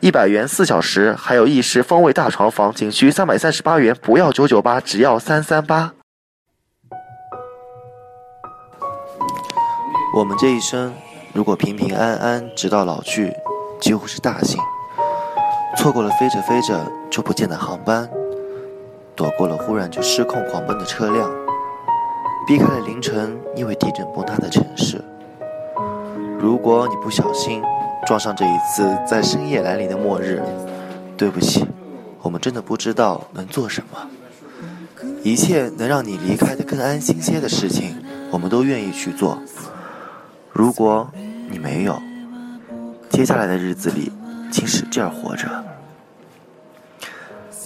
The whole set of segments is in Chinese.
一百元四小时，还有意式风味大床房，仅需三百三十八元，不要九九八，只要三三八。我们这一生，如果平平安安直到老去，几乎是大幸。错过了飞着飞着就不见的航班，躲过了忽然就失控狂奔的车辆，避开了凌晨因为地震崩塌的城市。如果你不小心撞上这一次在深夜来临的末日，对不起，我们真的不知道能做什么。一切能让你离开的更安心些的事情，我们都愿意去做。如果你没有，接下来的日子里，请使劲儿活着。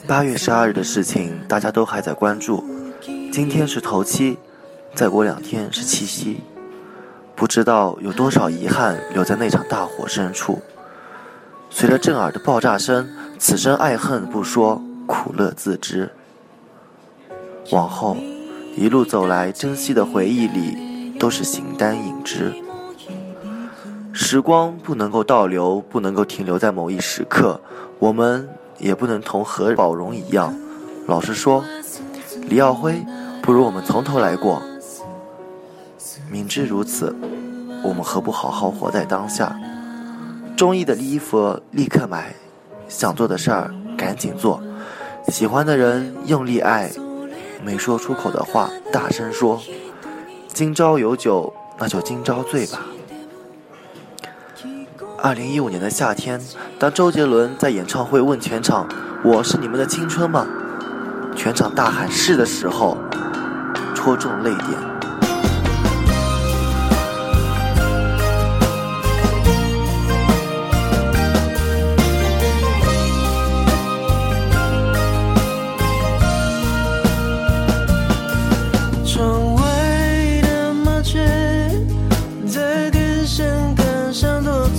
八月十二日的事情，大家都还在关注。今天是头七，再过两天是七夕，不知道有多少遗憾留在那场大火深处。随着震耳的爆炸声，此生爱恨不说，苦乐自知。往后一路走来，珍惜的回忆里，都是形单影只。时光不能够倒流，不能够停留在某一时刻，我们也不能同何宝荣一样。老实说，李耀辉不如我们从头来过。明知如此，我们何不好好活在当下？中意的衣服立刻买，想做的事儿赶紧做，喜欢的人用力爱，没说出口的话大声说。今朝有酒，那就今朝醉吧。二零一五年的夏天，当周杰伦在演唱会问全场：“我是你们的青春吗？”全场大喊“是”的时候，戳中泪点。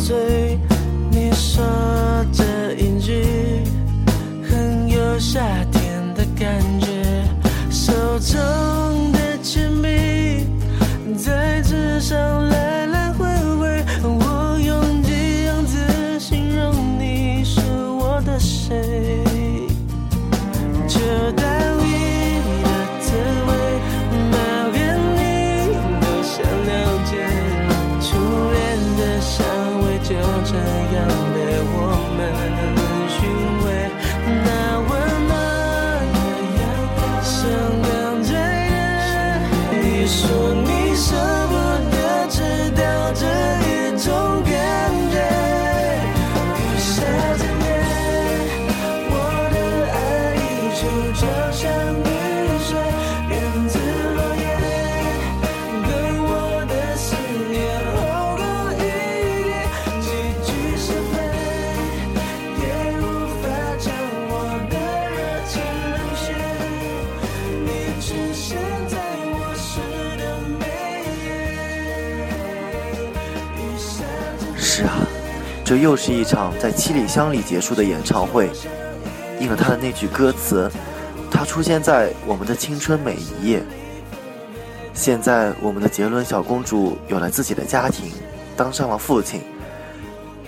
嘴你说这一句很有夏天的感觉。手中的铅笔在纸上是啊，这又是一场在七里香里结束的演唱会。应了他的那句歌词，他出现在我们的青春每一页。现在，我们的杰伦小公主有了自己的家庭，当上了父亲。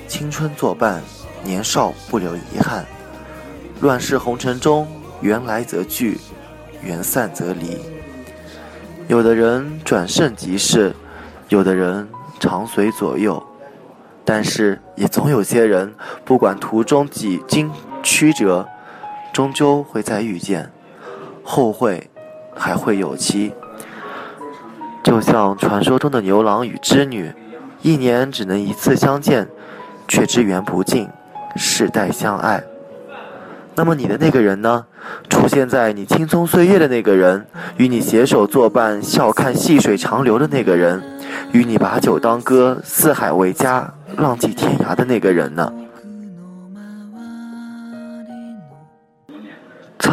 青春作伴，年少不留遗憾。乱世红尘中，缘来则聚，缘散则离。有的人转瞬即逝，有的人长随左右。但是也总有些人，不管途中几经曲折，终究会再遇见。后会还会有期。就像传说中的牛郎与织女，一年只能一次相见，却只缘不尽，世代相爱。那么你的那个人呢？出现在你青葱岁月的那个人，与你携手作伴，笑看细水长流的那个人，与你把酒当歌，四海为家。浪迹天涯的那个人呢？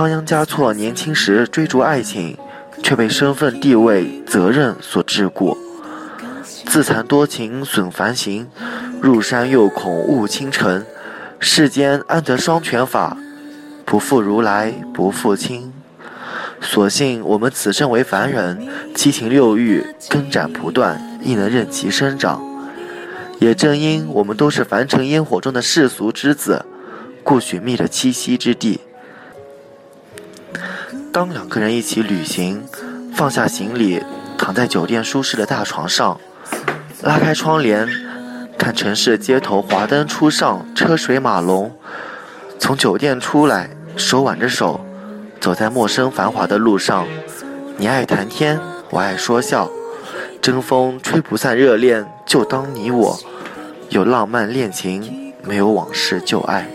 仓央嘉措年轻时追逐爱情，却被身份地位责任所桎梏，自惭多情损繁行，入山又恐误倾城。世间安得双全法？不负如来不负卿。所幸我们此生为凡人，七情六欲根斩不断，亦能任其生长。也正因我们都是凡尘烟火中的世俗之子，故寻觅着栖息之地。当两个人一起旅行，放下行李，躺在酒店舒适的大床上，拉开窗帘，看城市街头华灯初上，车水马龙。从酒店出来，手挽着手，走在陌生繁华的路上。你爱谈天，我爱说笑，争风吹不散热恋，就当你我有浪漫恋情，没有往事旧爱。